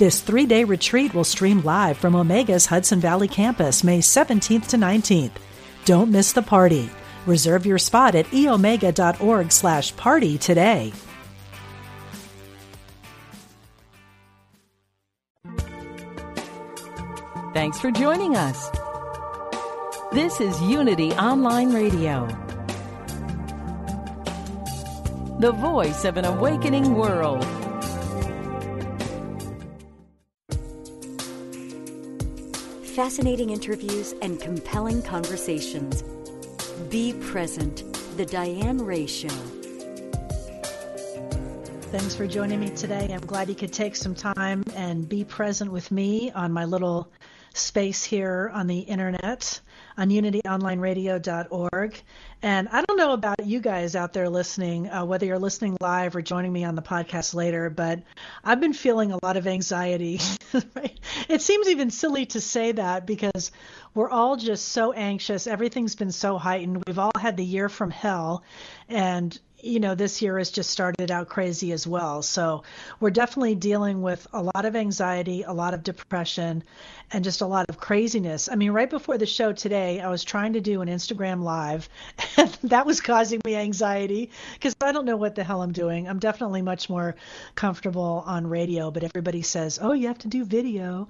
This three day retreat will stream live from Omega's Hudson Valley campus May 17th to 19th. Don't miss the party. Reserve your spot at eomega.org slash party today. Thanks for joining us. This is Unity Online Radio, the voice of an awakening world. Fascinating interviews, and compelling conversations. Be present. The Diane Ray Show. Thanks for joining me today. I'm glad you could take some time and be present with me on my little space here on the internet on unityonlineradio.org. And I don't know about you guys out there listening, uh, whether you're listening live or joining me on the podcast later, but I've been feeling a lot of anxiety. it seems even silly to say that because we're all just so anxious. Everything's been so heightened. We've all had the year from hell. And you know, this year has just started out crazy as well. So we're definitely dealing with a lot of anxiety, a lot of depression, and just a lot of craziness. I mean, right before the show today, I was trying to do an Instagram live, and that was causing me anxiety because I don't know what the hell I'm doing. I'm definitely much more comfortable on radio, but everybody says, "Oh, you have to do video."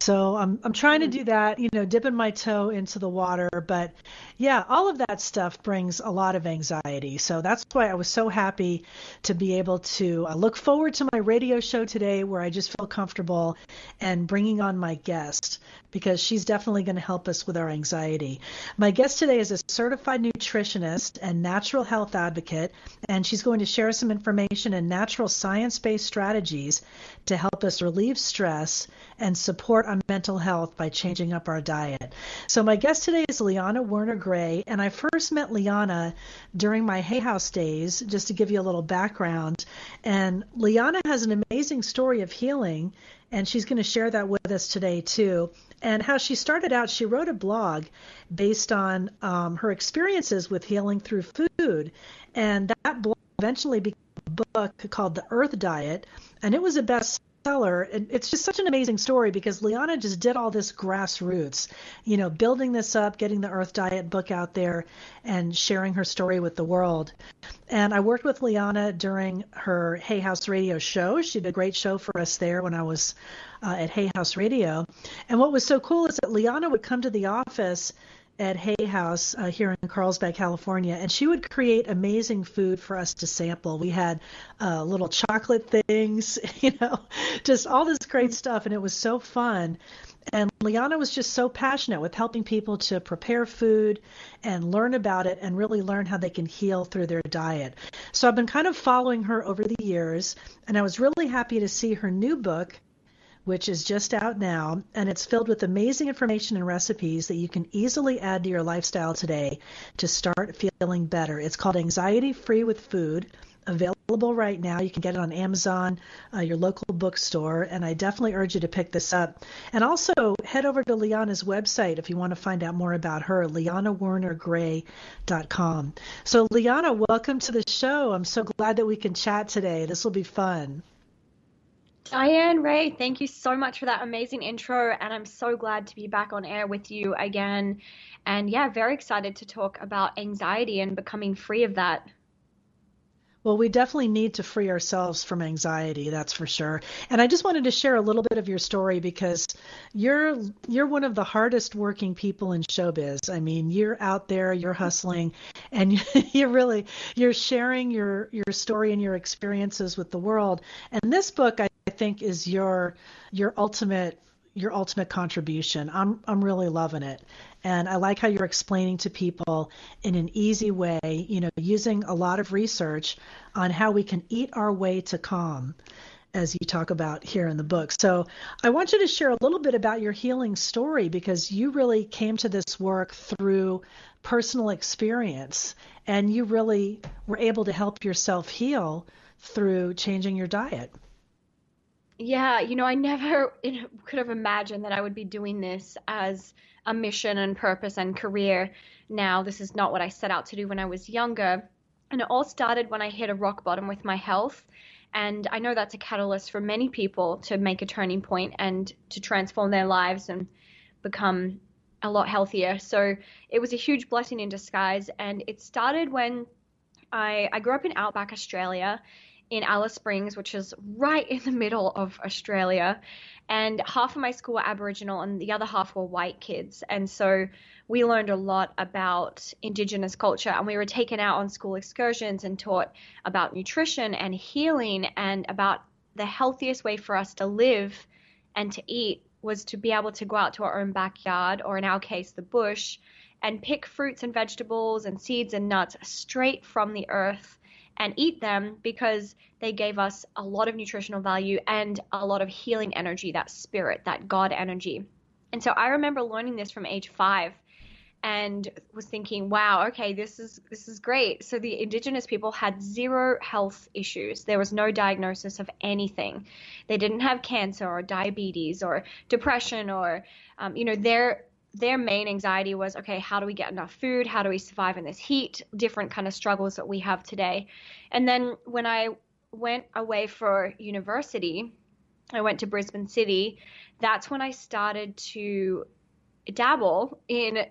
So I'm I'm trying to do that, you know, dipping my toe into the water, but yeah, all of that stuff brings a lot of anxiety. So that's why I was so happy to be able to uh, look forward to my radio show today where I just feel comfortable and bringing on my guest guest because she's definitely going to help us with our anxiety. My guest today is a certified nutritionist and natural health advocate, and she's going to share some information and natural science based strategies to help us relieve stress and support our mental health by changing up our diet. So, my guest today is Liana Werner Gray, and I first met Liana during my Hay House days, just to give you a little background. And Liana has an amazing story of healing and she's going to share that with us today too. And how she started out, she wrote a blog based on um, her experiences with healing through food, and that blog eventually became a book called The Earth Diet, and it was a best seller. And it's just such an amazing story because Liana just did all this grassroots, you know, building this up, getting the Earth Diet book out there, and sharing her story with the world. And I worked with Liana during her Hay House Radio show. She did a great show for us there when I was uh, at Hay House Radio. And what was so cool is that Liana would come to the office at Hay House uh, here in Carlsbad, California, and she would create amazing food for us to sample. We had uh, little chocolate things, you know, just all this great stuff, and it was so fun. And Liana was just so passionate with helping people to prepare food and learn about it and really learn how they can heal through their diet. So I've been kind of following her over the years, and I was really happy to see her new book, which is just out now, and it's filled with amazing information and recipes that you can easily add to your lifestyle today to start feeling better. It's called Anxiety Free with Food. Available right now. You can get it on Amazon, uh, your local bookstore, and I definitely urge you to pick this up. And also head over to Liana's website if you want to find out more about her, lianawernergray.com. So, Liana, welcome to the show. I'm so glad that we can chat today. This will be fun. Diane Ray, thank you so much for that amazing intro. And I'm so glad to be back on air with you again. And yeah, very excited to talk about anxiety and becoming free of that. Well, we definitely need to free ourselves from anxiety, that's for sure. And I just wanted to share a little bit of your story because you're you're one of the hardest working people in showbiz. I mean, you're out there, you're hustling, and you're really you're sharing your your story and your experiences with the world. And this book, I think, is your your ultimate your ultimate contribution. I'm I'm really loving it. And I like how you're explaining to people in an easy way, you know, using a lot of research on how we can eat our way to calm. as you talk about here in the book. So I want you to share a little bit about your healing story because you really came to this work through personal experience and you really were able to help yourself heal through changing your diet. Yeah, you know, I never could have imagined that I would be doing this as a mission and purpose and career now. This is not what I set out to do when I was younger. And it all started when I hit a rock bottom with my health. And I know that's a catalyst for many people to make a turning point and to transform their lives and become a lot healthier. So it was a huge blessing in disguise. And it started when I, I grew up in Outback Australia in Alice Springs, which is right in the middle of Australia. And half of my school were Aboriginal and the other half were white kids. And so we learned a lot about Indigenous culture and we were taken out on school excursions and taught about nutrition and healing and about the healthiest way for us to live and to eat was to be able to go out to our own backyard or in our case the bush and pick fruits and vegetables and seeds and nuts straight from the earth and eat them because they gave us a lot of nutritional value and a lot of healing energy, that spirit, that God energy. And so I remember learning this from age five and was thinking, wow, okay, this is this is great. So the indigenous people had zero health issues. There was no diagnosis of anything. They didn't have cancer or diabetes or depression or um, you know their their main anxiety was okay how do we get enough food? How do we survive in this heat? Different kind of struggles that we have today. And then when i went away for university i went to brisbane city that's when i started to dabble in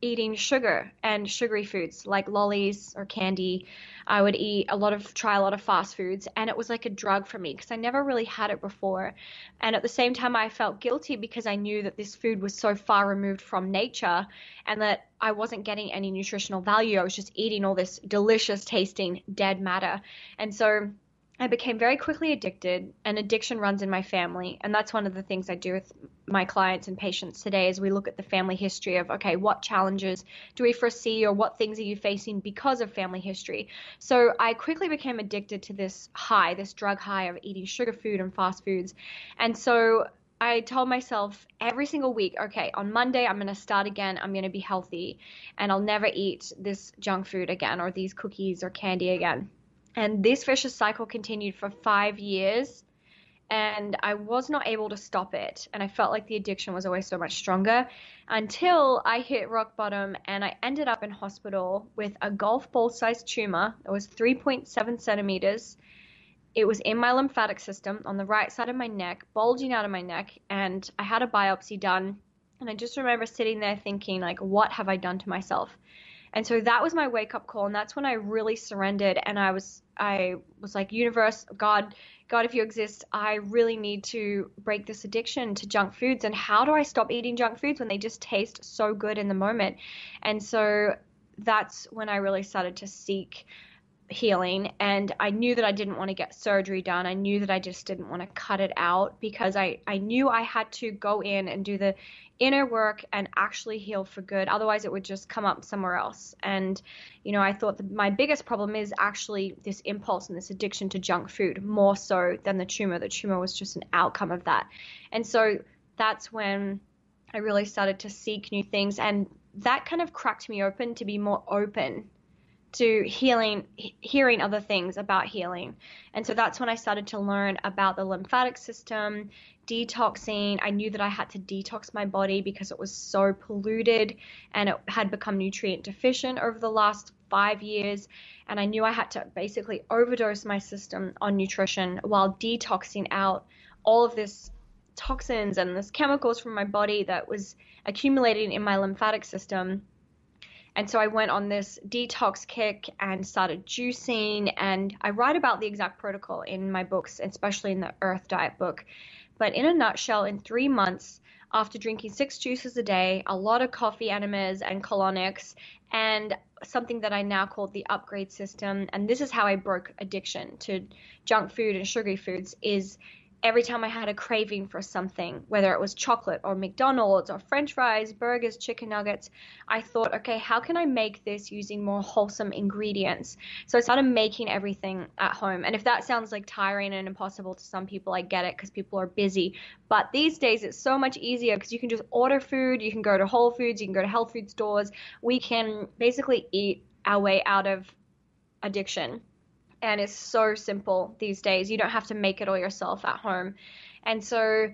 eating sugar and sugary foods like lollies or candy. I would eat a lot of, try a lot of fast foods, and it was like a drug for me because I never really had it before. And at the same time, I felt guilty because I knew that this food was so far removed from nature and that I wasn't getting any nutritional value. I was just eating all this delicious tasting dead matter. And so, I became very quickly addicted, and addiction runs in my family. And that's one of the things I do with my clients and patients today is we look at the family history of okay, what challenges do we foresee or what things are you facing because of family history? So I quickly became addicted to this high, this drug high of eating sugar food and fast foods. And so I told myself every single week, okay, on Monday I'm going to start again. I'm going to be healthy and I'll never eat this junk food again or these cookies or candy again. And this vicious cycle continued for five years. And I was not able to stop it. And I felt like the addiction was always so much stronger until I hit rock bottom and I ended up in hospital with a golf ball sized tumor. It was 3.7 centimeters. It was in my lymphatic system on the right side of my neck, bulging out of my neck. And I had a biopsy done. And I just remember sitting there thinking, like, what have I done to myself? And so that was my wake up call. And that's when I really surrendered. And I was, I was like, universe, God, God, if you exist, I really need to break this addiction to junk foods. And how do I stop eating junk foods when they just taste so good in the moment? And so that's when I really started to seek healing and I knew that I didn't want to get surgery done. I knew that I just didn't want to cut it out because I, I knew I had to go in and do the inner work and actually heal for good. Otherwise, it would just come up somewhere else. And, you know, I thought my biggest problem is actually this impulse and this addiction to junk food more so than the tumor. The tumor was just an outcome of that. And so that's when I really started to seek new things. And that kind of cracked me open to be more open to healing, hearing other things about healing. And so that's when I started to learn about the lymphatic system, detoxing. I knew that I had to detox my body because it was so polluted and it had become nutrient deficient over the last five years. And I knew I had to basically overdose my system on nutrition while detoxing out all of this toxins and this chemicals from my body that was accumulating in my lymphatic system. And so I went on this detox kick and started juicing. And I write about the exact protocol in my books, especially in the Earth Diet book. But in a nutshell, in three months, after drinking six juices a day, a lot of coffee enemas and colonics, and something that I now call the upgrade system, and this is how I broke addiction to junk food and sugary foods, is every time I had a craving for something, whether it was chocolate or McDonald's or french fries, burgers, chicken nuggets, I thought, okay, how can I make this using more wholesome ingredients? So I started making everything at home. And if that sounds like tiring and impossible to some people, I get it because people are busy. But these days it's so much easier because you can just order food, you can go to Whole Foods, you can go to health food stores. We can basically eat our way out of addiction and it's so simple these days. You don't have to make it all yourself at home. And so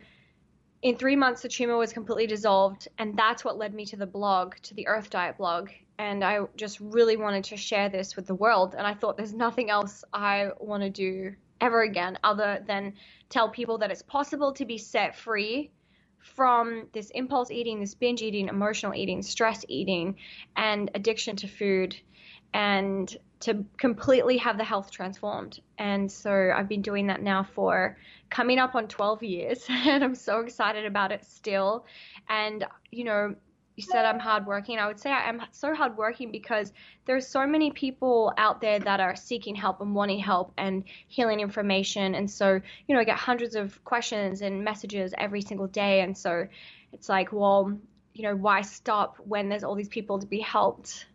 in three months, the tumor was completely dissolved, and that's what led me to the blog, to the Earth Diet blog. And I just really wanted to share this with the world. And I thought there's nothing else I want to do ever again other than tell people that it's possible to be set free from this impulse eating, this binge eating, emotional eating, stress eating, and addiction to food and to completely have the health transformed. And so I've been doing that now for coming up on 12 years, and I'm so excited about it still. And, you know, you said I'm hardworking. I would say I am so hardworking because there's so many people out there that are seeking help and wanting help and healing information. And so, you know, I get hundreds of questions and messages every single day. And so it's like, well, you know, why stop when there's all these people to be helped?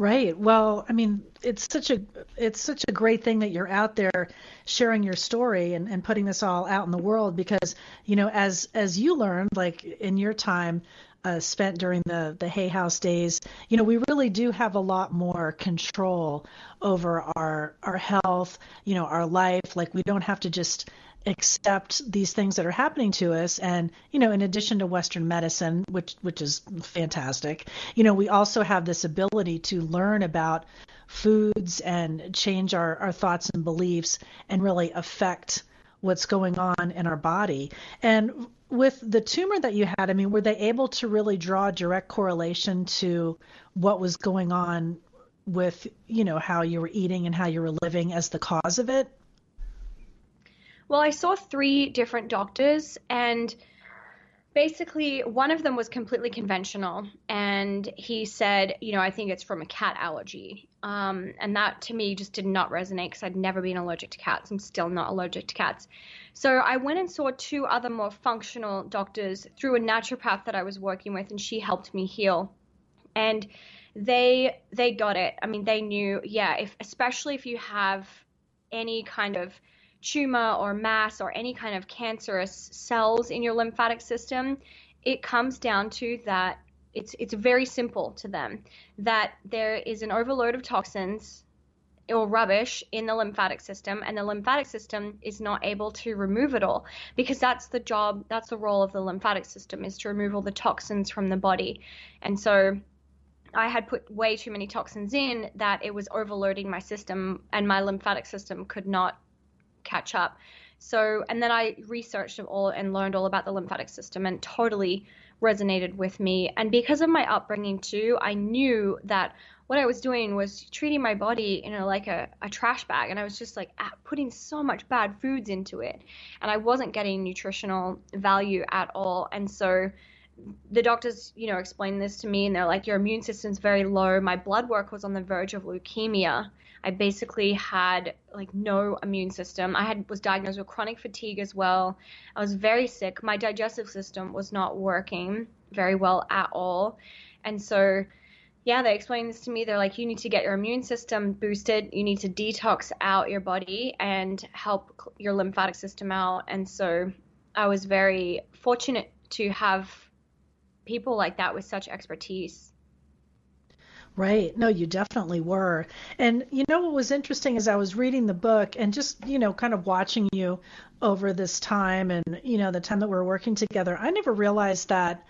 Right. Well, I mean, it's such a it's such a great thing that you're out there sharing your story and, and putting this all out in the world because, you know, as as you learned, like in your time uh, spent during the the Hay House days, you know, we really do have a lot more control over our our health, you know, our life. Like we don't have to just accept these things that are happening to us and you know in addition to western medicine which which is fantastic you know we also have this ability to learn about foods and change our, our thoughts and beliefs and really affect what's going on in our body. And with the tumor that you had i mean were they able to really draw a direct correlation to what was going on with you know how you were eating and how you were living as the cause of it? Well, I saw three different doctors, and basically one of them was completely conventional and he said you know i think it's from a cat allergy. Um, and that to me just did not resonate because i'd never been allergic to cats. I'm still not allergic to cats. So i went and saw two other more functional doctors through a naturopath that i was working with and she helped me heal. And they they got it. I mean they knew yeah if especially if you have any kind of tumor or mass or any kind of cancerous cells in your lymphatic system, it comes down to that it's it's very simple to them that there is an overload of toxins or rubbish in the lymphatic system and the lymphatic system is not able to remove it all because that's the job that's the role of the lymphatic system is to remove all the toxins from the body. And so I had put way too many toxins in that it was overloading my system and my lymphatic system could not catch up. So, and then I researched all and learned all about the lymphatic system and totally resonated with me. And because of my upbringing too, I knew that what I was doing was treating my body in a, like a, a trash bag. And I was just like putting so much bad foods into it. And I wasn't getting nutritional value at all. And so the doctors, you know, explained this to me and they're like, your immune system's very low. My blood work was on the verge of leukemia. I basically had like no immune system. I had was diagnosed with chronic fatigue as well. I was very sick. My digestive system was not working very well at all. And so yeah, they explained this to me. They're like, you need to get your immune system boosted. You need to detox out your body and help your lymphatic system out. And so I was very fortunate to have people like that with such expertise. Right. No, you definitely were. And you know what was interesting as I was reading the book and just, you know, kind of watching you over this time and, you know, the time that we are working together, I never realized that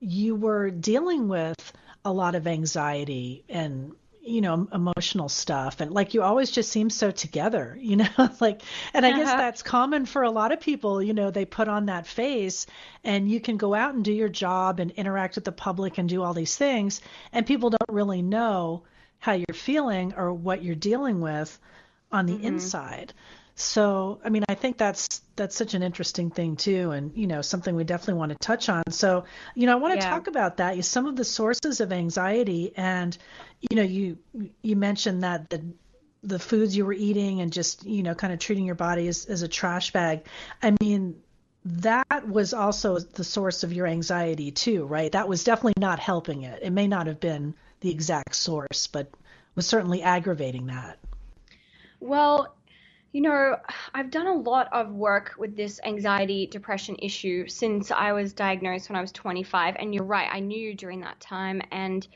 you were dealing with a lot of anxiety and you know emotional stuff and like you always just seem so together you know like and i uh-huh. guess that's common for a lot of people you know they put on that face and you can go out and do your job and interact with the public and do all these things and people don't really know how you're feeling or what you're dealing with on the mm-hmm. inside so, I mean, I think that's that's such an interesting thing too, and you know, something we definitely want to touch on. So, you know, I want to yeah. talk about that. Some of the sources of anxiety, and you know, you you mentioned that the the foods you were eating and just you know kind of treating your body as, as a trash bag i mean that was also the source of your anxiety too right that was definitely not helping it it may not have been the exact source but was certainly aggravating that well you know, I've done a lot of work with this anxiety depression issue since I was diagnosed when I was 25. And you're right, I knew during that time. And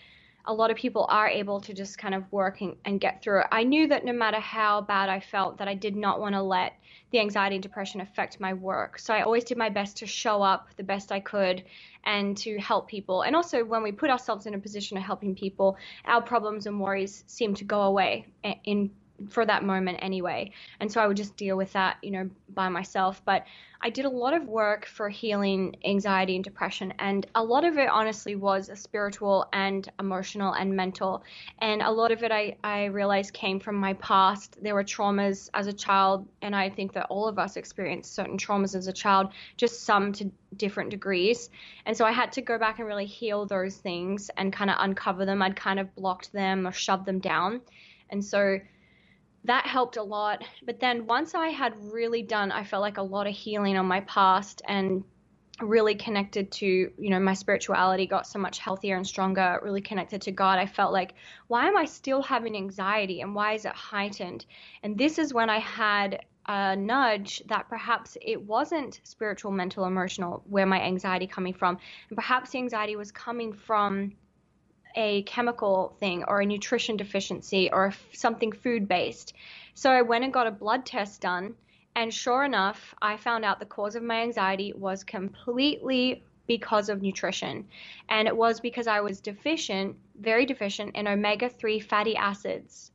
a lot of people are able to just kind of work and, and get through it. I knew that no matter how bad I felt, that I did not want to let the anxiety and depression affect my work. So I always did my best to show up the best I could and to help people. And also, when we put ourselves in a position of helping people, our problems and worries seem to go away eh, in for that moment anyway. And so I would just deal with that, you know, by myself. But I did a lot of work for healing anxiety and depression. And a lot of it, honestly, was spiritual and emotional and mental. And a lot of it, I, I realized, came from my past. There were traumas as a child. And I think that all of us experienced certain traumas as a child, just some to different degrees. And so I had to go back and really heal those things and kind of uncover them. I'd kind of blocked them or shoved them down. And so that helped a lot. But then once I had really done, I felt like a lot of healing on my past and really connected to, you know, my spirituality got so much healthier and stronger, really connected to God. I felt like, why am I still having anxiety and why is it heightened? And this is when I had a nudge that perhaps it wasn't spiritual, mental, emotional, where my anxiety coming from. And perhaps the anxiety was coming from a chemical thing or a nutrition deficiency or something food based. So I went and got a blood test done. And sure enough, I found out the cause of my anxiety was completely because of nutrition. And it was because I was deficient, very deficient in omega 3 fatty acids.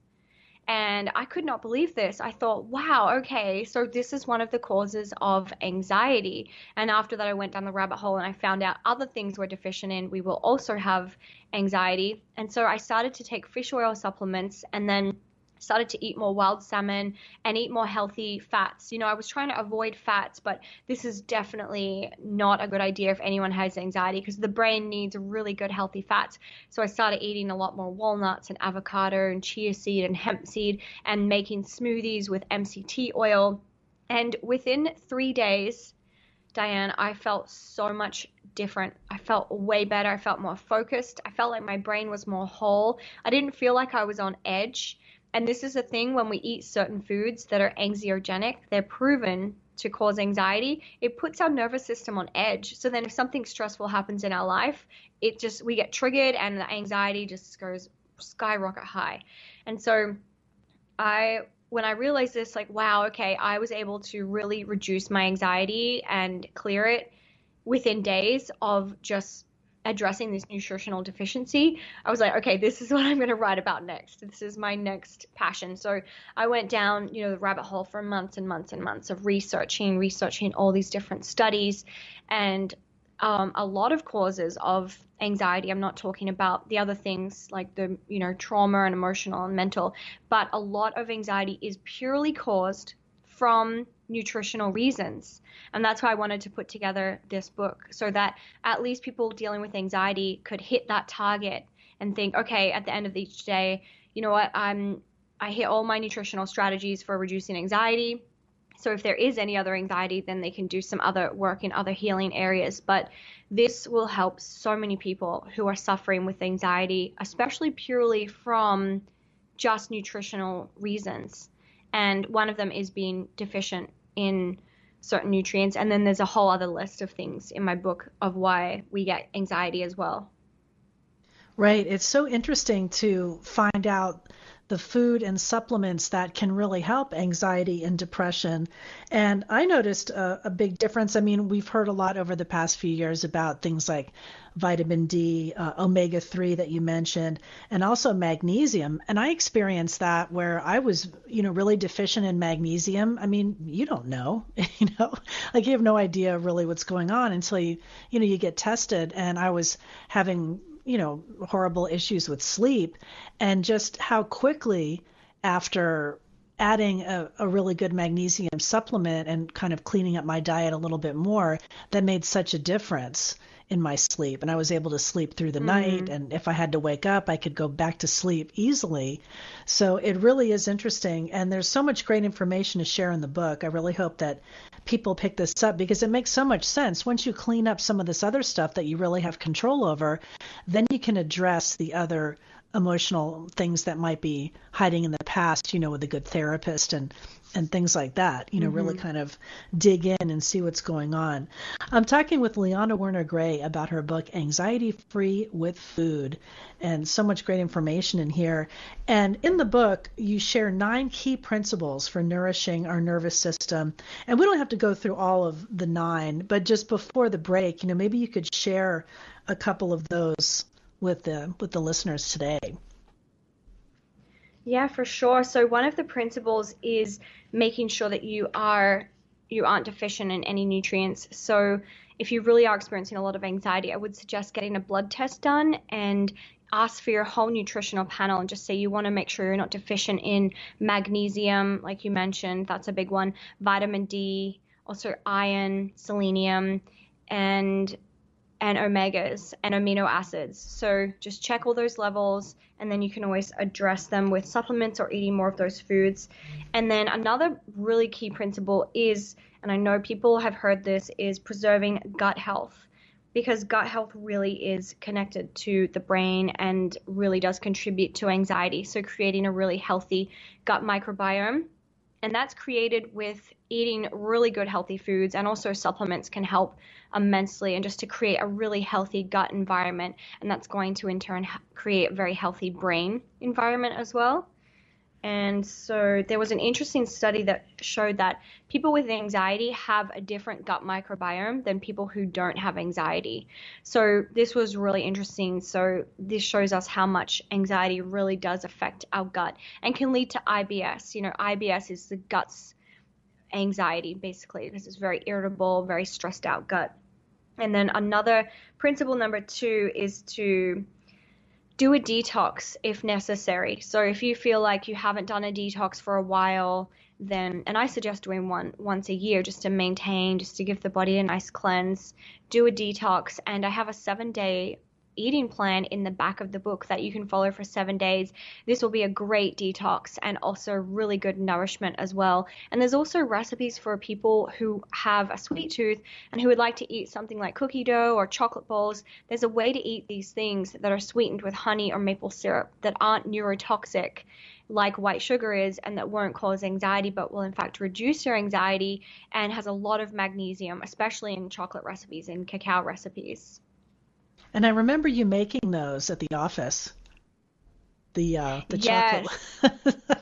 And I could not believe this. I thought, wow, okay, so this is one of the causes of anxiety. And after that, I went down the rabbit hole and I found out other things we're deficient in. We will also have anxiety. And so I started to take fish oil supplements and then started to eat more wild salmon and eat more healthy fats. You know, I was trying to avoid fats, but this is definitely not a good idea if anyone has anxiety because the brain needs really good healthy fats. So I started eating a lot more walnuts and avocado and chia seed and hemp seed and making smoothies with MCT oil. And within three days, Diane, I felt so much different. I felt way better. I felt more focused. I felt like my brain was more whole. I didn't feel like I was on edge. And this is a thing when we eat certain foods that are anxiogenic, they're proven to cause anxiety. It puts our nervous system on edge. So then if something stressful happens in our life, it just we get triggered and the anxiety just goes skyrocket high. And so I when I realized this like wow, okay, I was able to really reduce my anxiety and clear it within days of just addressing this nutritional deficiency, I was like, okay, this is what I'm going to write about next. This is my next passion. So I went down, you know, the rabbit hole for months and months and months of researching, researching all these different studies, and um, a lot of causes of anxiety. I'm not talking about the other things like the, you know, trauma and emotional and mental, but a lot of anxiety is purely caused from nutritional reasons. And that's why I wanted to put together this book so that at least people dealing with anxiety could hit that target and think, okay, at the end of each day, you know what, I'm I hit all my nutritional strategies for reducing anxiety. So if there is any other anxiety, then they can do some other work in other healing areas. But this will help so many people who are suffering with anxiety, especially purely from just nutritional reasons. And one of them is being deficient in certain nutrients. And then there's a whole other list of things in my book of why we get anxiety as well. Right. It's so interesting to find out the food and supplements that can really help anxiety and depression. And I noticed a, a, big difference. I mean, we've heard a lot over the past few years about things like vitamin D, uh, omega 3 that you mentioned, and also magnesium. And I experienced that where I was, you know, really deficient in magnesium. I mean, you don't know, you know, like you have no idea really what's going on until you, you know, you get tested. And I was having you know, horrible issues with sleep, and just how quickly after adding a, a, really good magnesium supplement and kind of cleaning up my diet a little bit more that made such a difference in my sleep and I was able to sleep through the mm. night and if I had to wake up I could go back to sleep easily. So it really is interesting and there's so much great information to share in the book. I really hope that people pick this up because it makes so much sense. Once you clean up some of this other stuff that you really have control over, then you can address the other emotional things that might be hiding in the past, you know, with a good therapist and and things like that, you know, mm-hmm. really kind of dig in and see what's going on. I'm talking with Liana Werner Gray about her book Anxiety Free with Food and so much great information in here. And in the book, you share nine key principles for nourishing our nervous system. And we don't have to go through all of the nine, but just before the break, you know, maybe you could share a couple of those with the with the listeners today. Yeah, for sure. So one of the principles is making sure that you are you aren't deficient in any nutrients. So if you really are experiencing a lot of anxiety, I would suggest getting a blood test done and ask for your whole nutritional panel and just say you want to make sure you're not deficient in magnesium, like you mentioned, that's a big one, vitamin D, also iron, selenium, and and omegas and amino acids. So just check all those levels and then you can always address them with supplements or eating more of those foods. And then another really key principle is, and I know people have heard this, is preserving gut health because gut health really is connected to the brain and really does contribute to anxiety. So creating a really healthy gut microbiome and that's created with eating really good healthy foods and also supplements can help immensely and just to create a really healthy gut environment. And that's going to in turn create a very healthy brain environment as well and so there was an interesting study that showed that people with anxiety have a different gut microbiome than people who don't have anxiety. So this was really interesting. So this shows us how much anxiety really does affect our gut and can lead to IBS. You know, IBS is the gut's anxiety basically because it's very irritable, very stressed out gut. And then another principle number 2 is to do a detox if necessary. So if you feel like you haven't done a detox for a while, then and I suggest doing one once a year just to maintain, just to give the body a nice cleanse. Do a detox, and I have a seven day eating plan in the back of the book that you can follow for seven days. This will be a great detox and also really good nourishment as well. And there's also recipes for people who have a sweet tooth and who would like to eat something like cookie dough or chocolate balls. There's a way to eat these things that are sweetened with honey or maple syrup that aren't neurotoxic like white sugar is and that won't cause anxiety but will in fact reduce your anxiety and has a lot of magnesium especially in chocolate recipes and cacao recipes and I remember you making those at the office. The uh, the yes. chocolate.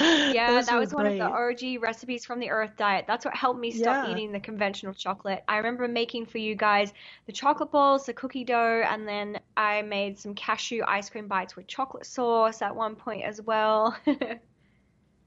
yeah, that was great. one of the OG recipes from the Earth Diet. That's what helped me stop yeah. eating the conventional chocolate. I remember making for you guys the chocolate balls, the cookie dough, and then I made some cashew ice cream bites with chocolate sauce at one point as well.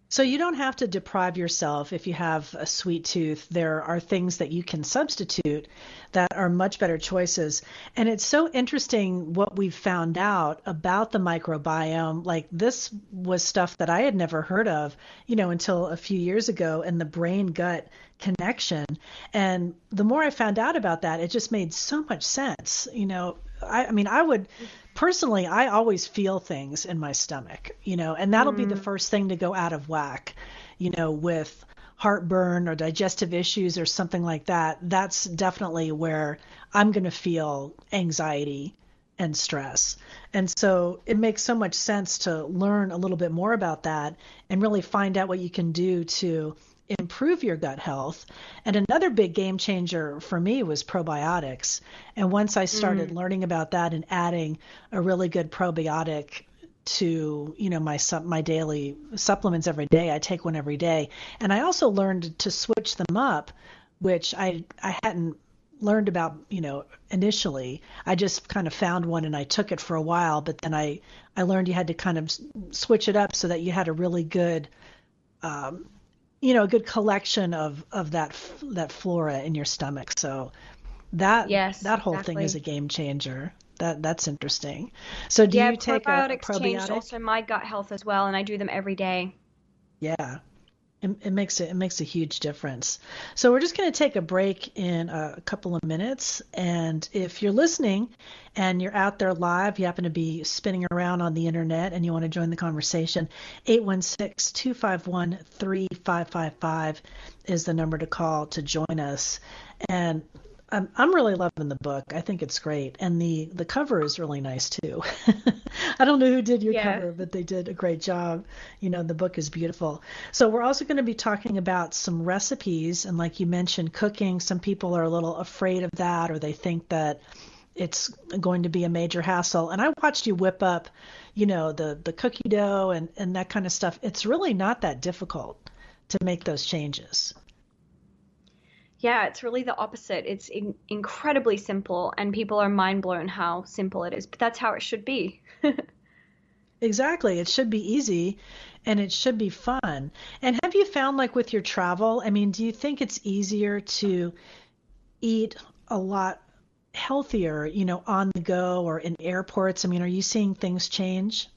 So you don't have to deprive yourself if you have a sweet tooth. There are things that you can substitute that are much better choices. And it's so interesting what we've found out about the microbiome. Like this was stuff that I had never heard of, you know, until a few years ago and the brain gut connection. And the more I found out about that, it just made so much sense. You know, I, I mean, I would personally, I always feel things in my stomach, you know, and that'll mm. be the mm. first thing to go out of whack, you know, with heartburn or digestive issues or something like that. That's definitely where I'm going to feel anxiety and stress. And so it makes so much sense to learn a little bit more about that and really find out what you can do to improve your gut health. And another big game changer for me was probiotics. And once I started mm. learning about that and adding a really good probiotic to you know my my daily supplements every day, I take one every day. And I also learned to switch them up, which I I hadn't learned about you know initially i just kind of found one and i took it for a while but then i i learned you had to kind of switch it up so that you had a really good um, you know a good collection of of that that flora in your stomach. So that yes, that whole exactly. thing is a game changer. That that's interesting. So do yeah, you take probiotics a probiotic? changed also my gut health as well and i do them every day. Yeah it, it, makes it, it makes a huge difference. So we're just going to take a break in a couple of minutes, and if you're listening and you're out there live, you happen to be spinning around on the internet, and you want to join the conversation, 816-251-3555 is the number to call to join us. And I'm I'm really loving the book. I think it's great, and the the cover is really nice too. I don't know who did your yeah. cover, but they did a great job. You know, the book is beautiful. So we're also going to be talking about some recipes, and like you mentioned, cooking. Some people are a little afraid of that, or they think that it's going to be a major hassle. And I watched you whip up, you know, the the cookie dough and and that kind of stuff. It's really not that difficult to make those changes. Yeah, it's really the opposite. It's in- incredibly simple, and people are mind blown how simple it is. But that's how it should be. exactly. It should be easy and it should be fun. And have you found, like with your travel, I mean, do you think it's easier to eat a lot healthier, you know, on the go or in airports? I mean, are you seeing things change?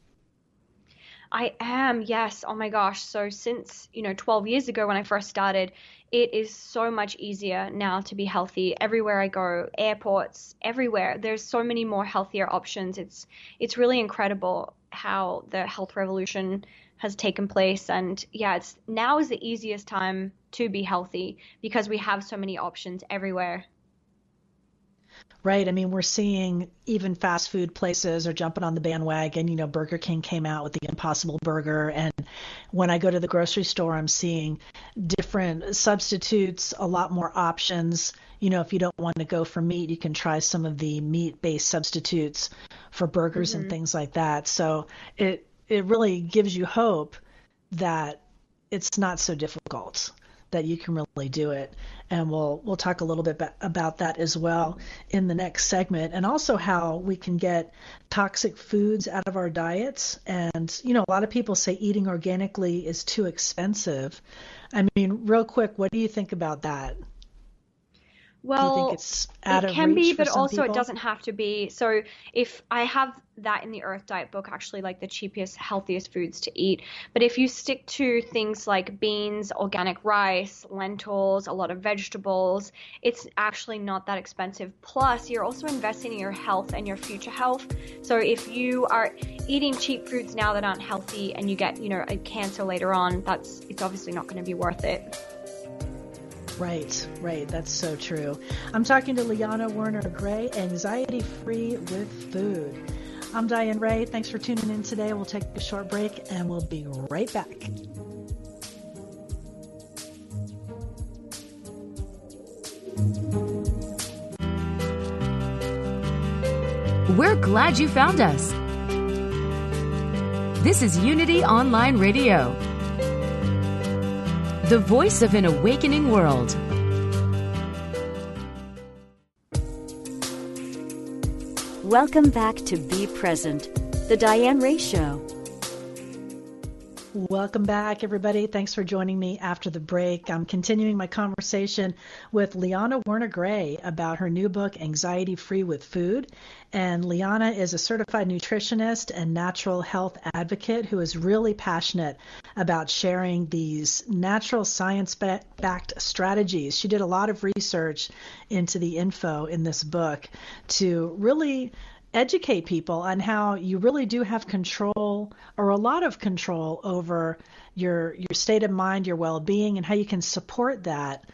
I am, yes. Oh my gosh. So since, you know, 12 years ago when I first started, it is so much easier now to be healthy everywhere I go, airports, everywhere. There's so many more healthier options. It's it's really incredible how the health revolution has taken place and yeah, it's now is the easiest time to be healthy because we have so many options everywhere right? I mean, we're seeing even fast food places are jumping on the bandwagon. You know, Burger King came out with the Impossible Burger. And when I go to the grocery store, I'm seeing different substitutes, a lot more options. You know, if you don't want to go for meat, you can try some of the meat based substitutes for burgers mm-hmm. and things like that. So it, it really gives you hope that it's not so difficult that you can really do it. And we'll we'll talk a little bit about that as well in the next segment. And also how we can get toxic foods out of our diets. And you know a lot of people say eating organically is too expensive. I mean real quick what do you think about that well, it can be, but also people? it doesn't have to be. So if I have that in the Earth Diet book, actually like the cheapest, healthiest foods to eat. But if you stick to things like beans, organic rice, lentils, a lot of vegetables, it's actually not that expensive. Plus, you're also investing in your health and your future health. So if you are eating cheap foods now that aren't healthy and you get, you know, a cancer later on, that's it's obviously not going to be worth it. Right, right. That's so true. I'm talking to Liana Werner Gray, anxiety free with food. I'm Diane Ray. Thanks for tuning in today. We'll take a short break and we'll be right back. We're glad you found us. This is Unity Online Radio the voice of an awakening world. Welcome back to Be Present, the Diane Ray Show. Welcome back, everybody. Thanks for joining me after the break. I'm continuing my conversation with Liana Werner Gray about her new book, Anxiety Free with Food. And Liana is a certified nutritionist and natural health advocate who is really passionate about sharing these natural science backed strategies. She did a lot of research into the info in this book to really educate people on how you really do have control or a lot of control over your your state of mind, your well-being and how you can support that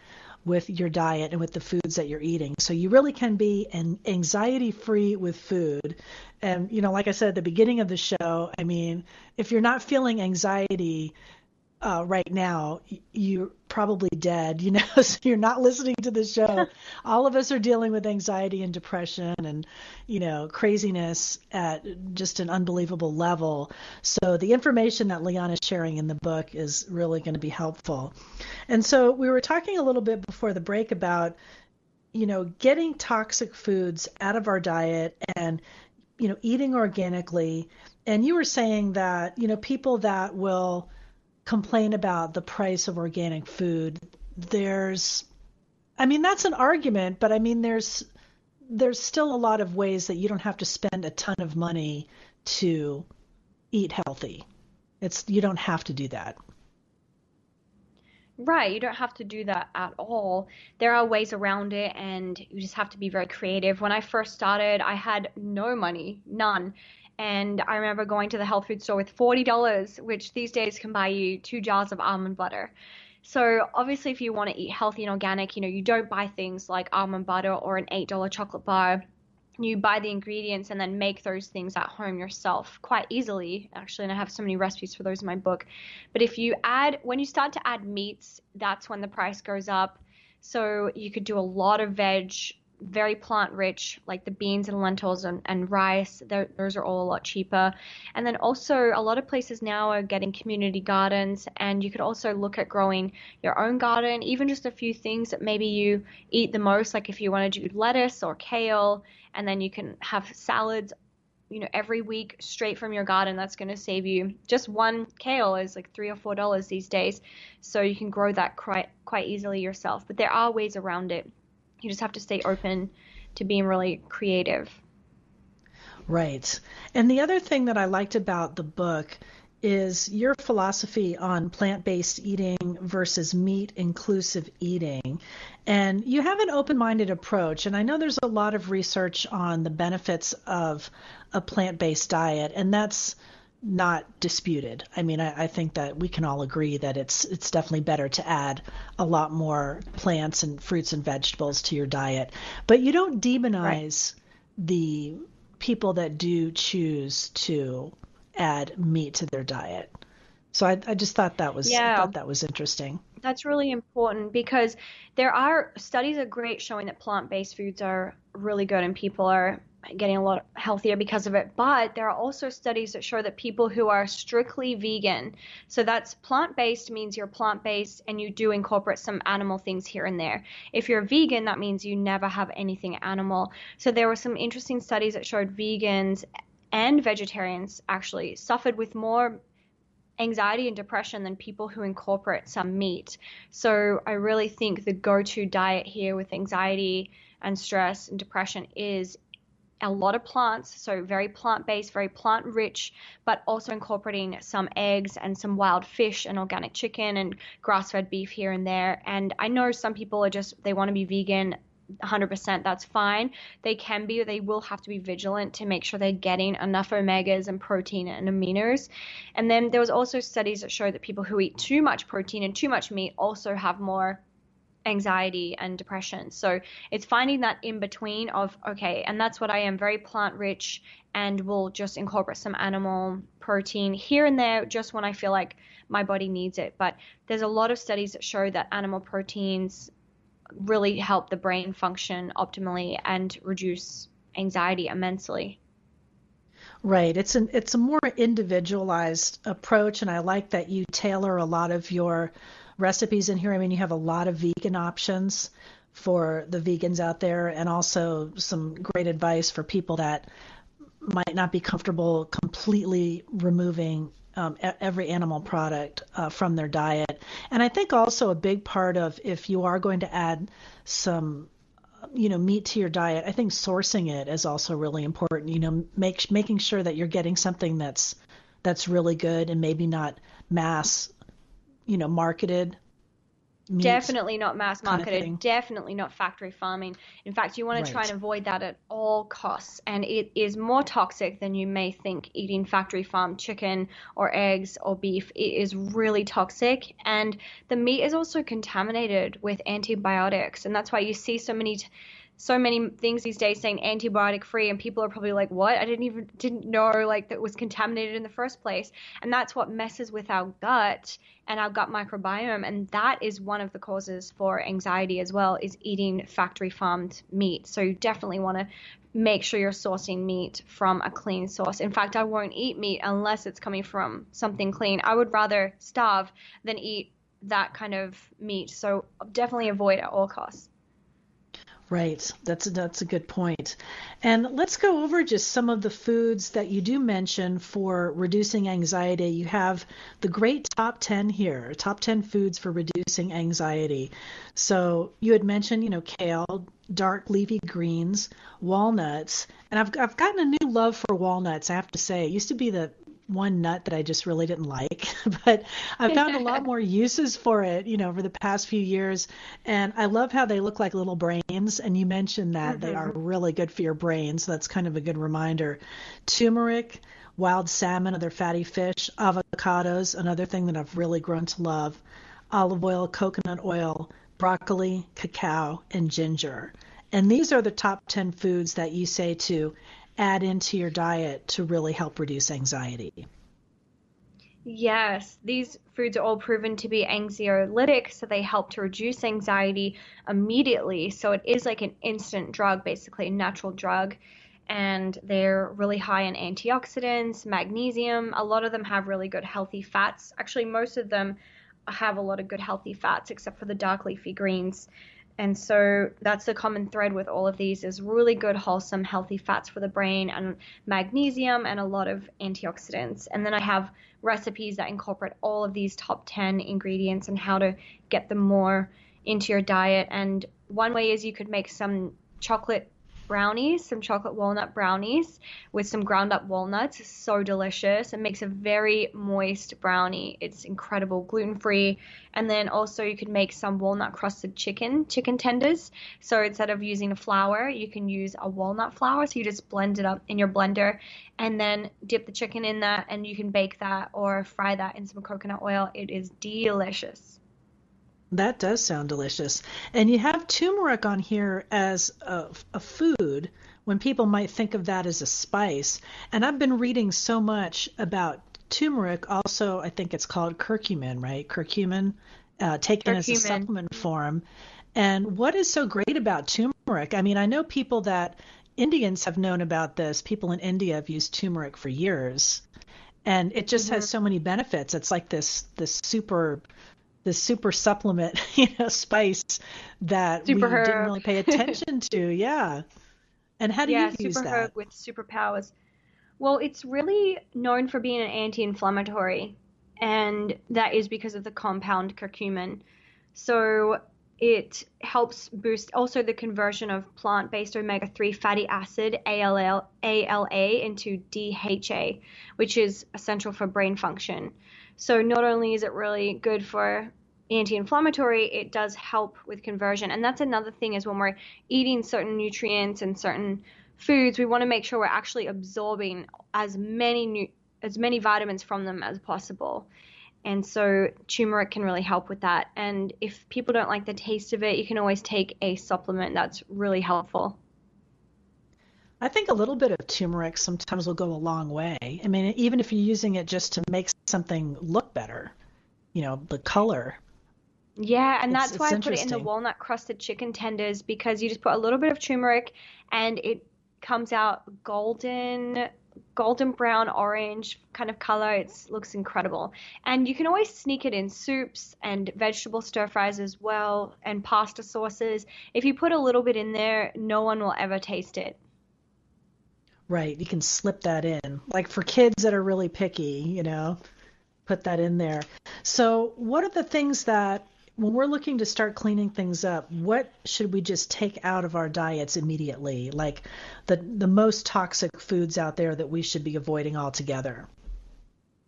with your diet and with the foods that you're eating. So you really can be an anxiety free with food. And you know, like I said at the beginning of the show, I mean, if you're not feeling anxiety uh, right now, you're probably dead, you know, so you're not listening to the show. All of us are dealing with anxiety and depression and, you know, craziness at just an unbelievable level. So the information that Liana is sharing in the book is really going to be helpful. And so we were talking a little bit before the break about, you know, getting toxic foods out of our diet and, you know, eating organically. And you were saying that, you know, people that will, complain about the price of organic food, there's I mean that's an argument, but I mean there's there's still a lot of ways that you don't have to spend a ton of money to eat healthy. It's you don't have to do that. Right, you don't have to do that at all. There are ways around it, and you just have to be very creative. When I first started, I had no money, none. And I remember going to the health food store with $40, which these days can buy you two jars of almond butter. So obviously, if you want to eat healthy and organic, you know, you don't buy things like almond butter or an $8 chocolate bar. You buy the ingredients and then make those things at home yourself quite easily. Actually and i have so many recipes for those in my book. But if you add when you start to add meats that's when the price goes up. So you could do a lot of veg very plant rich, like the beans and lentils and, and rice. Those are all a lot cheaper. And then also, a lot of places now are getting community gardens, and you could also look at growing your own garden, even just a few things that maybe you eat the most, like if you want to do lettuce or kale, and then you can have salads you know every week straight from your garden that's going to save you just one kale is like three or four dollars these days so you can grow that quite quite easily yourself but there are ways around it you just have to stay open to being really creative. Right. And the other thing that I liked about the book is your philosophy on plant based eating versus meat inclusive eating. And you have an open minded approach. And I know there's a lot of research on the benefits of a plant based diet, and that's not disputed. I mean, I, I, think that we can all agree that it's it's definitely better to add a lot more plants and fruits and vegetables to your diet. But you don't demonize right. the people that do choose to add meat to their diet. So I, I just thought that was yeah. I thought that was interesting. That's really important because there are studies are great showing that plant-based foods are really good and people are getting a lot healthier because of it. But there are also studies that show that people who are strictly vegan, so that's plant based means you're plant based and you do incorporate some animal things here and there. If you're vegan, that means you never have anything animal. So there were some interesting studies that showed vegans and vegetarians actually suffered with more anxiety and depression than people who incorporate some meat. So I really think the go to diet here with anxiety and stress and depression is a lot of plants, so very plant based, very plant rich, but also incorporating some eggs and some wild fish and organic chicken and grass fed beef here and there. And I know some people are just, they want to be vegan 100%, that's fine. They can be, they will have to be vigilant to make sure they're getting enough omegas and protein and aminos. And then there was also studies that show that people who eat too much protein and too much meat also have more anxiety and depression. So it's finding that in between of, okay, and that's what I am very plant rich and will just incorporate some animal protein here and there just when I feel like my body needs it. But there's a lot of studies that show that animal proteins really help the brain function optimally and reduce anxiety immensely. Right. It's an it's a more individualized approach and I like that you tailor a lot of your recipes in here. I mean, you have a lot of vegan options for the vegans out there, and also some great advice for people that might not be comfortable completely removing um, every animal product uh, from their diet. And I think also a big part of if you are going to add some you know meat to your diet i think sourcing it is also really important you know make making sure that you're getting something that's that's really good and maybe not mass you know, marketed. Definitely not mass marketed. Definitely not factory farming. In fact, you want to right. try and avoid that at all costs. And it is more toxic than you may think eating factory farmed chicken or eggs or beef. It is really toxic. And the meat is also contaminated with antibiotics. And that's why you see so many. T- so many things these days saying antibiotic free and people are probably like what? I didn't even didn't know like that was contaminated in the first place. And that's what messes with our gut and our gut microbiome and that is one of the causes for anxiety as well is eating factory farmed meat. So you definitely want to make sure you're sourcing meat from a clean source. In fact i won't eat meat unless it's coming from something clean. I would rather starve than eat that kind of meat. So definitely avoid at all costs Right. That's a, that's a good point. And let's go over just some of the foods that you do mention for reducing anxiety. You have the great top 10 here, top 10 foods for reducing anxiety. So you had mentioned, you know, kale, dark leafy greens, walnuts, and I've I've gotten a new love for walnuts, I have to say. It used to be the one nut that I just really didn't like, but I found a lot more uses for it, you know, over the past few years. And I love how they look like little brains. And you mentioned that mm-hmm. they are really good for your brain. So that's kind of a good reminder. Turmeric, wild salmon, other fatty fish, avocados, another thing that I've really grown to love, olive oil, coconut oil, broccoli, cacao, and ginger. And these are the top 10 foods that you say to add into your diet to really help reduce anxiety. Yes, these foods are all proven to be anxiolytic, so they help to reduce anxiety immediately. So it is like an instant drug, basically, a natural drug. And they're really high in antioxidants, magnesium. A lot of them have really good healthy fats. Actually, most of them have a lot of good healthy fats, except for the dark leafy greens. And so that's the common thread with all of these is really good, wholesome, healthy fats for the brain and magnesium and a lot of antioxidants. And then I have recipes that incorporate all of these top 10 ingredients and how to get them more into your diet. And one way is you could make some chocolate brownies, some chocolate walnut brownies with some ground up walnuts. so delicious. It makes a very moist brownie. It's incredible, gluten free. And then also you could make some walnut crusted chicken, chicken tenders. So instead of using a flour, you can use a walnut flour. So you just blend it up in your blender and then dip the chicken in that and you can bake that or fry that in some coconut oil. It is delicious. That does sound delicious. And you have turmeric on here as a, a, food when people might think of that as a spice. And I've been reading so much about turmeric. Also, I think it's called curcumin, right? Curcumin, uh, taken curcumin. as a supplement form. And what is so great about turmeric? I mean, I know people that Indians have known about this. People in India have used turmeric for years. And it just mm-hmm. has so many benefits. It's like this this super this super supplement, you know, spice that super we herb. didn't really pay attention to. Yeah. And how do yeah, you use super that? herb with superpowers. Well, it's really known for being an anti-inflammatory, and that is because of the compound curcumin. So it helps boost also the conversion of plant-based omega-3 fatty acid ALL, ALA into DHA, which is essential for brain function. So not only is it really good for anti-inflammatory, it does help with conversion. And that's another thing is when we're eating certain nutrients and certain foods, we want to make sure we're actually absorbing as many nu- as many vitamins from them as possible. And so turmeric can really help with that. And if people don't like the taste of it, you can always take a supplement that's really helpful. I think a little bit of turmeric sometimes will go a long way. I mean, even if you're using it just to make something look better, you know, the color. Yeah, and that's why I put it in the walnut crusted chicken tenders because you just put a little bit of turmeric and it comes out golden golden brown orange kind of color. It looks incredible. And you can always sneak it in soups and vegetable stir fries as well and pasta sauces. If you put a little bit in there no one will ever taste it Right. You can slip that in. Like for kids that are really picky, you know, put that in there. So, what are the things that, when we're looking to start cleaning things up, what should we just take out of our diets immediately? Like the, the most toxic foods out there that we should be avoiding altogether?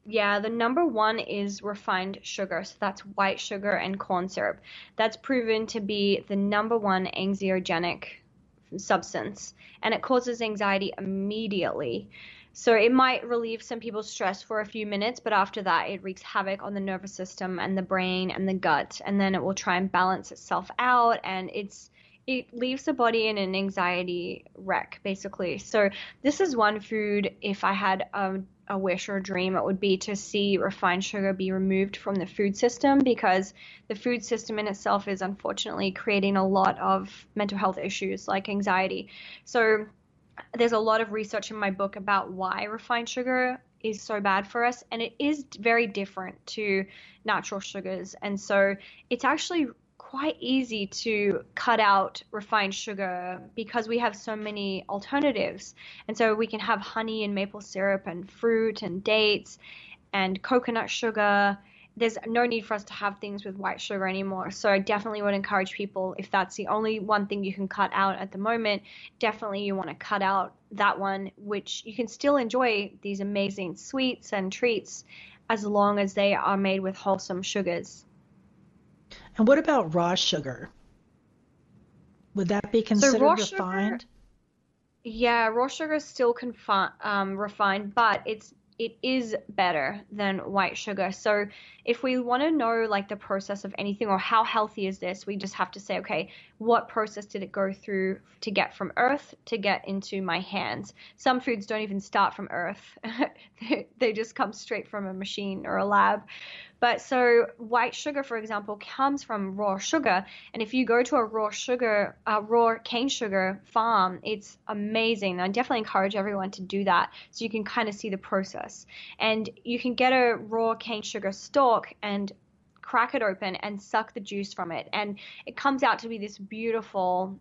Yeah, the number one is refined sugar. So that's white sugar and corn syrup. That's proven to be the number one anxiogenic substance and it causes anxiety immediately. So it might relieve some people's stress for a few minutes, but after that, it wreaks havoc on the nervous system and the brain and the gut, and then it will try and balance itself out, and it's it leaves the body in an anxiety wreck, basically. So this is one food. If I had a a wish or a dream, it would be to see refined sugar be removed from the food system because the food system in itself is unfortunately creating a lot of mental health issues like anxiety. So there's a lot of research in my book about why refined sugar is so bad for us and it is very different to natural sugars and so it's actually quite easy to cut out refined sugar because we have so many alternatives. And so we can have honey and maple syrup and fruit and dates and coconut sugar. there's no need for us to have things with white sugar anymore. So I definitely would encourage people if that's the only one thing you can cut out at the moment, definitely you want to cut out that one, which you can still enjoy these amazing sweets and treats as long as they are made with wholesome sugars. And what about raw sugar? Would that be considered so refined? Sugar, yeah, raw sugar is still confi- um, refined, but it's it is better than white sugar. So if we want to know like the process of anything or how healthy is this, we just have to say, okay, what process did it go through to get from earth to get into my hands? Some foods don't even start from earth. they just come straight from a machine or a lab. But so white sugar, for example, comes from raw sugar. And if you go to a raw sugar, a raw cane sugar farm, it's amazing. I definitely encourage everyone to do that so you can kind of see the process. And you can get a raw cane sugar stalk and crack it open and suck the juice from it. And it comes out to be this beautiful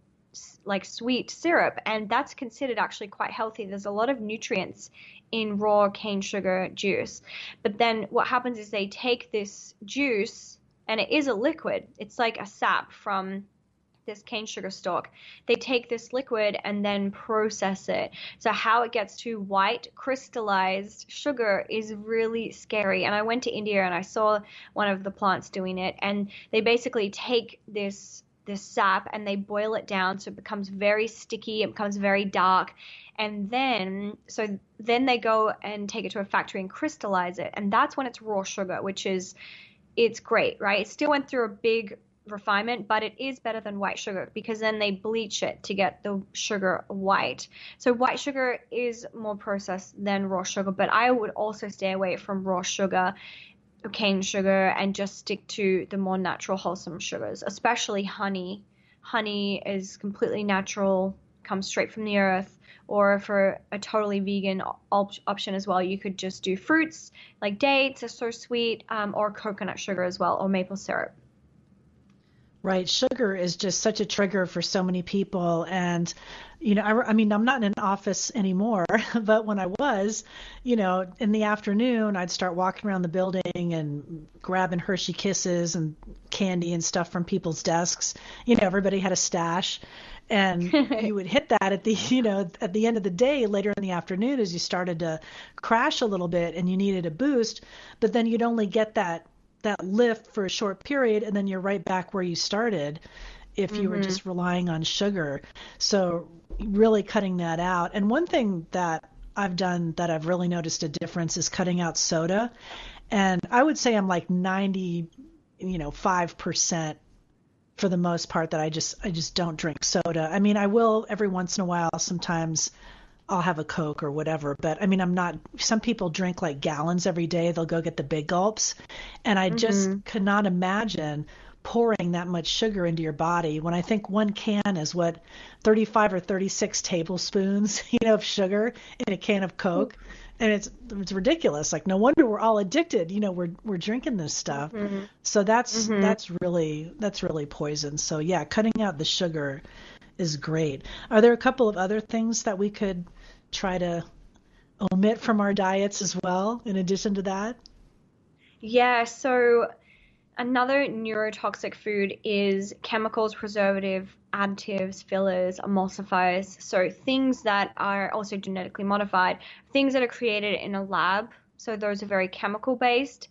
like sweet syrup and that's considered actually quite healthy there's a lot of nutrients in raw cane sugar juice. But then what happens is they take this juice, and it is a liquid, it's like a sap from this cane sugar stalk. They take this liquid and then process it. So, how it gets to white crystallized sugar is really scary. And I went to India and I saw one of the plants doing it, and they basically take this this sap and they boil it down so it becomes very sticky, it becomes very dark. And then, so then they go and take it to a factory and crystallize it. And that's when it's raw sugar, which is, it's great, right? It still went through a big refinement, but it is better than white sugar because then they bleach it to get the sugar white. So white sugar is more processed than raw sugar, but I would also stay away from raw sugar cane sugar and just stick to the more natural, wholesome sugars, especially honey. Honey is completely natural, comes straight from the earth. Or for a totally vegan op- option as well, you could just do fruits like dates are so sweet, um, or coconut sugar as well, or maple syrup. Right. Sugar is just such a trigger for so many people. And, you know, I, I, mean, I'm not in an office anymore, but when I was, you know, in the afternoon, I'd start walking around the building and grabbing Hershey Kisses and candy and stuff from people's desks. You know, everybody had a stash. And you would hit that at the, you know, at the end of the day, later in the afternoon, as you started to crash a little bit and you needed a boost. But then you'd only get that that lift for a short period and then you're right back where you started if you mm-hmm. were just relying on sugar. So really cutting that out. And one thing that I've done that I've really noticed a difference is cutting out soda. And I would say I'm like 90, you know, 5% for the most part that I just I just don't drink soda. I mean, I will every once in a while sometimes I'll have a Coke or whatever. But I mean, I'm not. Some people drink like gallons every day. They'll go get the big gulps, and I mm-hmm. just could not imagine pouring that much sugar into your body. When I think one can is what 35 or 36 tablespoons, you know, of sugar in a can of Coke. And it's it's ridiculous. Like no wonder we're all addicted. You know, we're we're drinking this stuff. Mm-hmm. So that's mm-hmm. that's really that's really poison. So yeah, cutting out the sugar is great. Are there a couple of other things that we could try to omit from our diets as well, in addition to that? Yeah, so another neurotoxic food is chemicals, preservative, additives, fillers, emulsifiers. So things that are also genetically modified, things that are created in a lab. So those are very chemical based,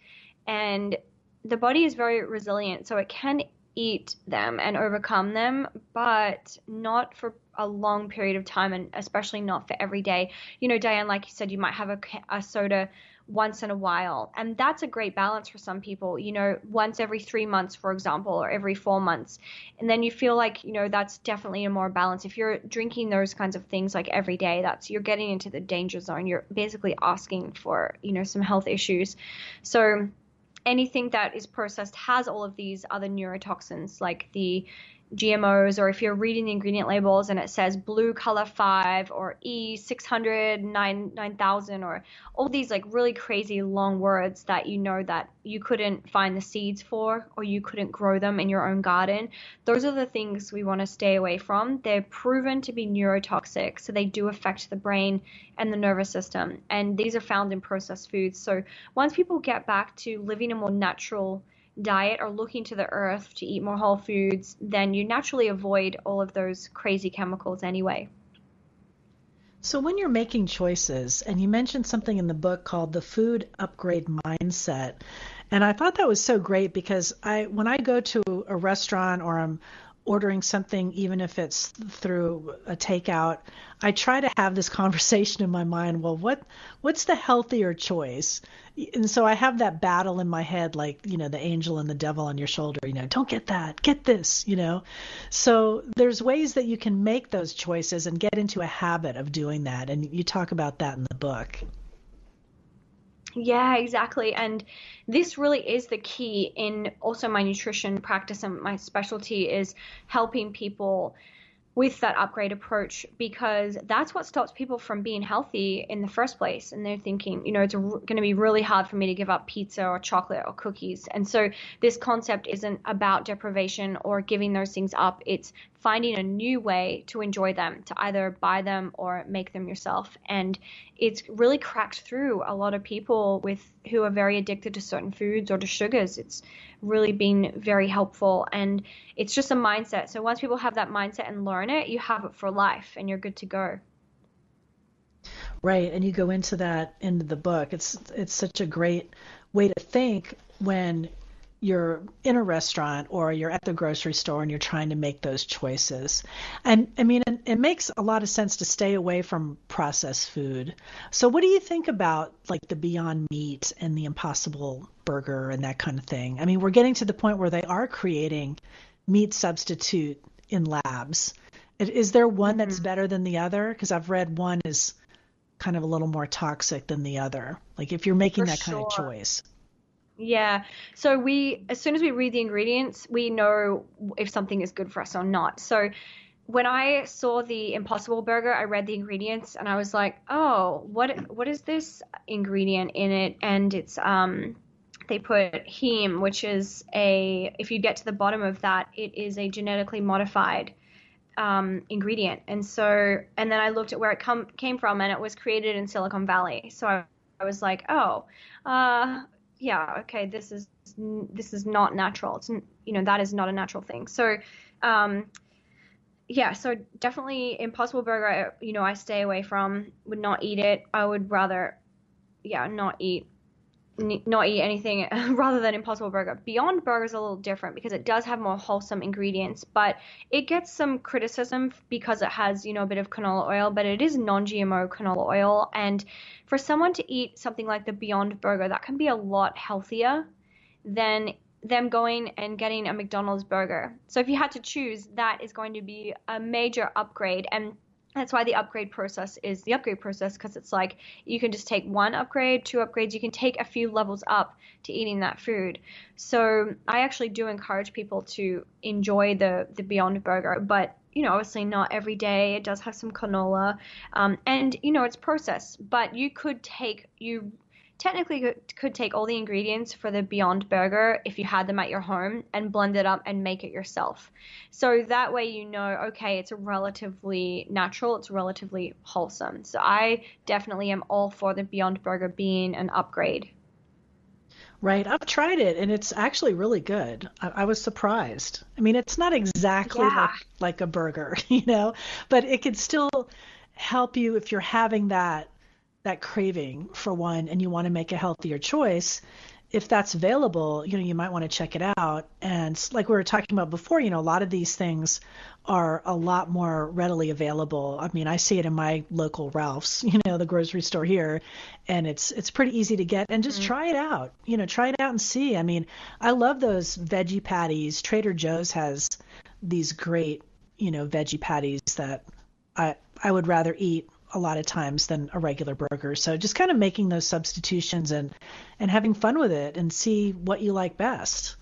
and the body is very resilient, so it can eat them and overcome them, but not for a long period of time and especially not for every day. You know, Diane, like you said, you might have a, a soda once in a while. And that's a great balance for some people, you know, once every three months, for example, or every four months. And then you feel like, you know, that's definitely a more balance. If you're drinking those kinds of things like every day, that's you're getting into the danger zone. You're basically asking for, you know, some health issues. So anything that is processed has all of these other neurotoxins like the GMOs, or if you're reading the ingredient labels and it says blue color five or E six hundred nine nine thousand or all these like really crazy long words that you know that you couldn't find the seeds for or you couldn't grow them in your own garden, those are the things we want to stay away from. They're proven to be neurotoxic, so they do affect the brain and the nervous system, and these are found in processed foods. So once people get back to living a more natural diet or looking to the earth to eat more whole foods, then you naturally avoid all of those crazy chemicals anyway. So, when you're making choices, and you mentioned something in the book called the food upgrade mindset, and I thought that was so great because I, when I go to a restaurant or I'm ordering something, even if it's through a takeout, I try to have this conversation in my mind. Well, what what's the healthier choice? And so I have that battle in my head, like you know, the angel and the devil on your shoulder. You know, don't get that, get this. You know, so there's ways that you can make those choices and get into a habit of doing that, and you talk about that in the book. Yeah, exactly. And this really is the key in also my nutrition practice and my specialty is helping people with that upgrade approach because that's what stops people from being healthy in the first place. And they're thinking, you know, it's going to be really hard for me to give up pizza or chocolate or cookies. And so this concept isn't about deprivation or giving those things up. It's finding a new way to enjoy them, to either buy them or make them yourself. And it's really cracked through a lot of people with who are very addicted to certain foods or to sugars. It's really been very helpful and it's just a mindset. So once people have that mindset and learn it, you have it for life and you're good to go. Right, and you go into that into the book. It's it's such a great way to think when you're in a restaurant or you're at the grocery store and you're trying to make those choices. And I mean, it, it, makes a lot of sense to stay away from processed food. So, what do you think about like the Beyond Meat and the Impossible Burger and that kind of thing? I mean, we're getting to the point where they are creating meat substitute in labs. Is there one that's mm-hmm. better than the other? Because I've read one is kind of a little more toxic than the other. Like if you're making For that kind of choice. Yeah. So we, as soon as we read the ingredients, we know if something is good for us or not. So when I saw the Impossible Burger, I read the ingredients and I was like, oh, what what is this ingredient in it? And it's um, they put heme, which is a if you get to the bottom of that, it is a genetically modified um, ingredient. And so, and then I looked at where it come came from, and it was created in Silicon Valley. So I, I was like, oh, uh, yeah, okay, this is this is not natural. It's you know that is not a natural thing. So, um, yeah, so definitely Impossible Burger. You know, I stay away from. Would not eat it. I would rather, yeah, not eat not eat anything rather than Impossible Burger. Beyond Burger is a little different because it does have more wholesome ingredients, but it gets some criticism because it has, you know, a bit of canola oil, but it is non-GMO canola oil. And for someone to eat something like the Beyond Burger, that can be a lot healthier than them going and getting a McDonald's burger. So if you had to choose, that is going to be a major upgrade. And that's why the upgrade process is the upgrade process because it's like you can just take one upgrade, two upgrades, you can take a few levels up to eating that food. So I actually do encourage people to enjoy the the Beyond Burger, but you know, obviously not every day. It does have some canola, um, and you know, it's processed. But you could take you technically could take all the ingredients for the Beyond Burger if you had them at your home and blend it up and make it yourself. So that way you know, okay, it's relatively natural, it's relatively wholesome. So I definitely am all for the Beyond Burger being an upgrade. Right. I've tried it and it's actually really good. I, I was surprised. I mean, it's not exactly yeah. like, like a burger, you know, but it could still help you if you're having that that craving for one and you want to make a healthier choice, if that's available, you know, you might want to check it out. And like we were talking about before, you know, a lot of these things are a lot more readily available. I mean, I see it in my local Ralph's, you know, the grocery store here, and it's it's pretty easy to get and just mm-hmm. try it out. You know, try it out and see. I mean, I love those veggie patties. Trader Joe's has these great, you know, veggie patties that I I would rather eat a lot of times than a regular burger. So just kind of making those substitutions and and having fun with it and see what you like best.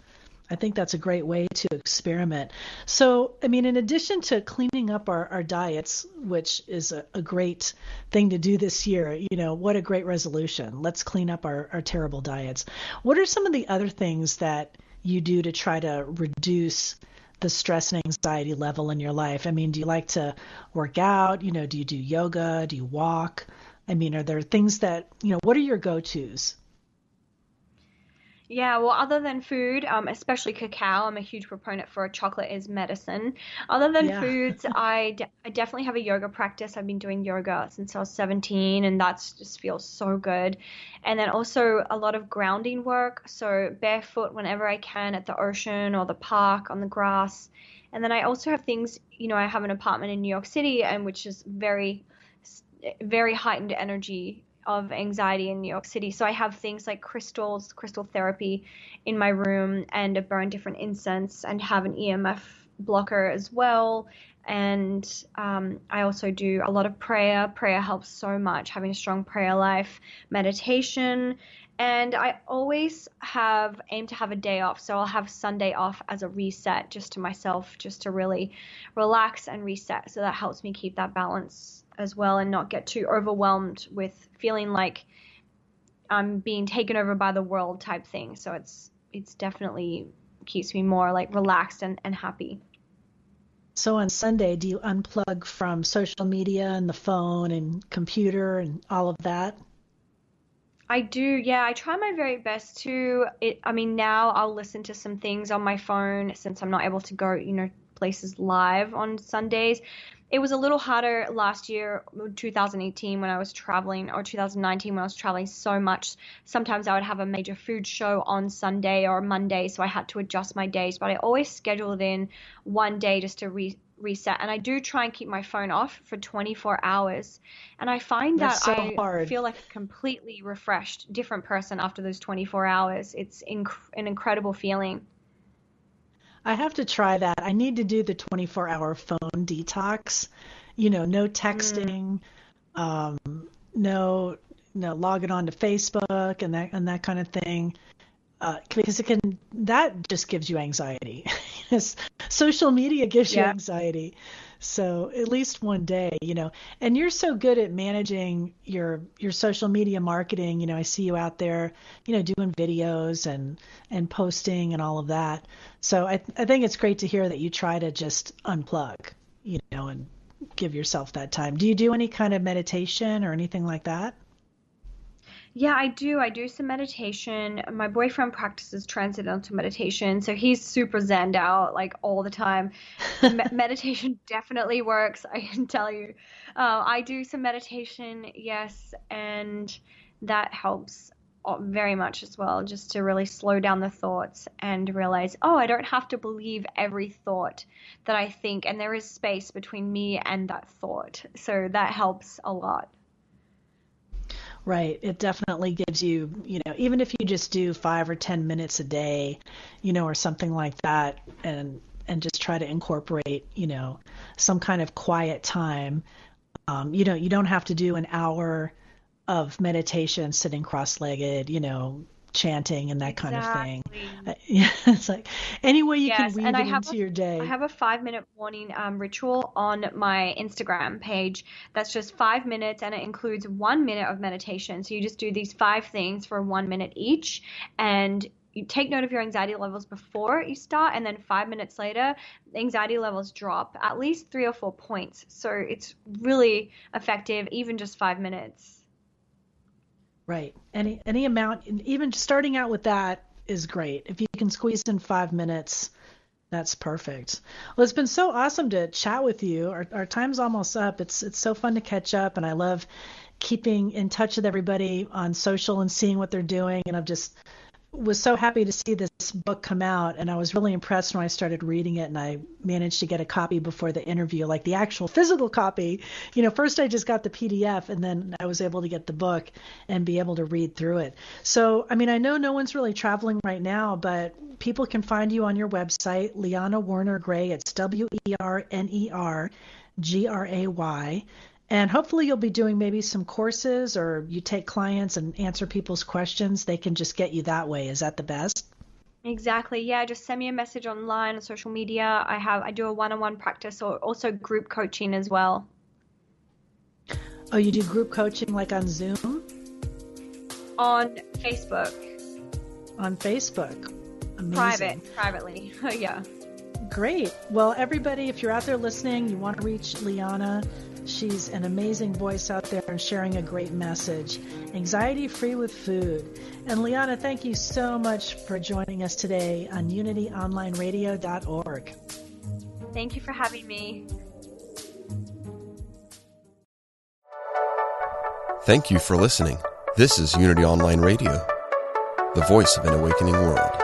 I think that's a great way to experiment. So, I mean, in addition to cleaning up our, our diets, which is a, a, great thing to do this year, you know, what a great resolution. Let's clean up our, our terrible diets. What are some of the other things that you do to try to reduce the stress and anxiety level in your life? I mean, do you like to work out? You know, do you do yoga? Do you walk? I mean, are there things that, you know, what are your go tos? Yeah, well, other than food, um, especially cacao, I'm a huge proponent for chocolate is medicine. Other than yeah. foods, I, de- I definitely have a yoga practice. I've been doing yoga since I was 17, and that just feels so good. And then also a lot of grounding work, so barefoot whenever I can at the ocean or the park on the grass. And then I also have things, you know, I have an apartment in New York City, and which is very, very heightened energy of anxiety in New York City. So I have things like crystals, crystal therapy in my room, and a burn different incense, and have an EMF blocker as well. And um, I also do a lot of prayer. Prayer helps so much, having a strong prayer life, meditation. And I always have aim to have a day off. So I'll have Sunday off as a reset just to myself, just to really relax and reset. So that helps me keep that balance as well and not get too overwhelmed with feeling like I'm being taken over by the world type thing. So it's it's definitely keeps me more like relaxed and, and happy. So on Sunday, do you unplug from social media and the phone and computer and all of that? I do, yeah. I try my very best to. It. I mean, now I'll listen to some things on my phone since I'm not able to go, you know, places live on Sundays it was a little harder last year 2018 when i was traveling or 2019 when i was traveling so much sometimes i would have a major food show on sunday or monday so i had to adjust my days but i always scheduled in one day just to re- reset and i do try and keep my phone off for 24 hours and i find That's that so i hard. feel like a completely refreshed different person after those 24 hours it's inc- an incredible feeling I have to try that. I need to do the 24 hour phone detox. You know, no texting, mm. um, no, no logging on to Facebook and that and that kind of thing. Uh, because it can that just gives you anxiety. Social media gives yeah. you anxiety. So at least one day, you know. And you're so good at managing your your social media marketing. You know, I see you out there, you know, doing videos and and posting and all of that. So I I think it's great to hear that you try to just unplug, you know, and give yourself that time. Do you do any kind of meditation or anything like that? Yeah, I do. I do some meditation. My boyfriend practices transcendental meditation, so he's super zened out like all the time. Me- meditation definitely works, I can tell you. Uh, I do some meditation, yes, and that helps uh, very much as well, just to really slow down the thoughts and realize, oh, I don't have to believe every thought that I think, and there is space between me and that thought. So that helps a lot. Right. It definitely gives you, you know, even if you just do five or 10 minutes a day, you know, or something like that, and, and just try to incorporate, you know, some kind of quiet time. Um, you know, you don't have to do an hour of meditation sitting cross-legged, you know, chanting and that exactly. kind of thing. Uh, yeah, it's like any way you yes, can weave and it I have into a, your day. I have a five minute morning um, ritual on my Instagram page that's just five minutes and it includes one minute of meditation. So you just do these five things for one minute each and you take note of your anxiety levels before you start and then five minutes later anxiety levels drop at least three or four points so it's really effective even just five minutes Right. Any any amount, even starting out with that is great. If you can squeeze in five minutes, that's perfect. Well, it's been so awesome to chat with you. Our, our time's almost up. It's it's so fun to catch up, and I love keeping in touch with everybody on social and seeing what they're doing. And I've just was so happy to see this book come out and I was really impressed when I started reading it and I managed to get a copy before the interview like the actual physical copy. You know first I just got the PDF and then I was able to get the book and be able to read through it. So I mean I know no one's really traveling right now but people can find you on your website Liana Werner Gray. It's W E R N E R G R A Y and hopefully, you'll be doing maybe some courses or you take clients and answer people's questions. They can just get you that way. Is that the best? Exactly. Yeah, just send me a message online on social media. I have I do a one-on-one practice or also group coaching as well. Oh, you do group coaching like on Zoom? On Facebook. On Facebook. Amazing. Private, privately. yeah. Great. Well, everybody, if you're out there listening, you want to reach Liana, she's an amazing voice out there and sharing a great message. Anxiety free with food. And Liana, thank you so much for joining us today on unityonlineradio.org. Thank you for having me. Thank you for listening. This is Unity Online Radio, the voice of an awakening world.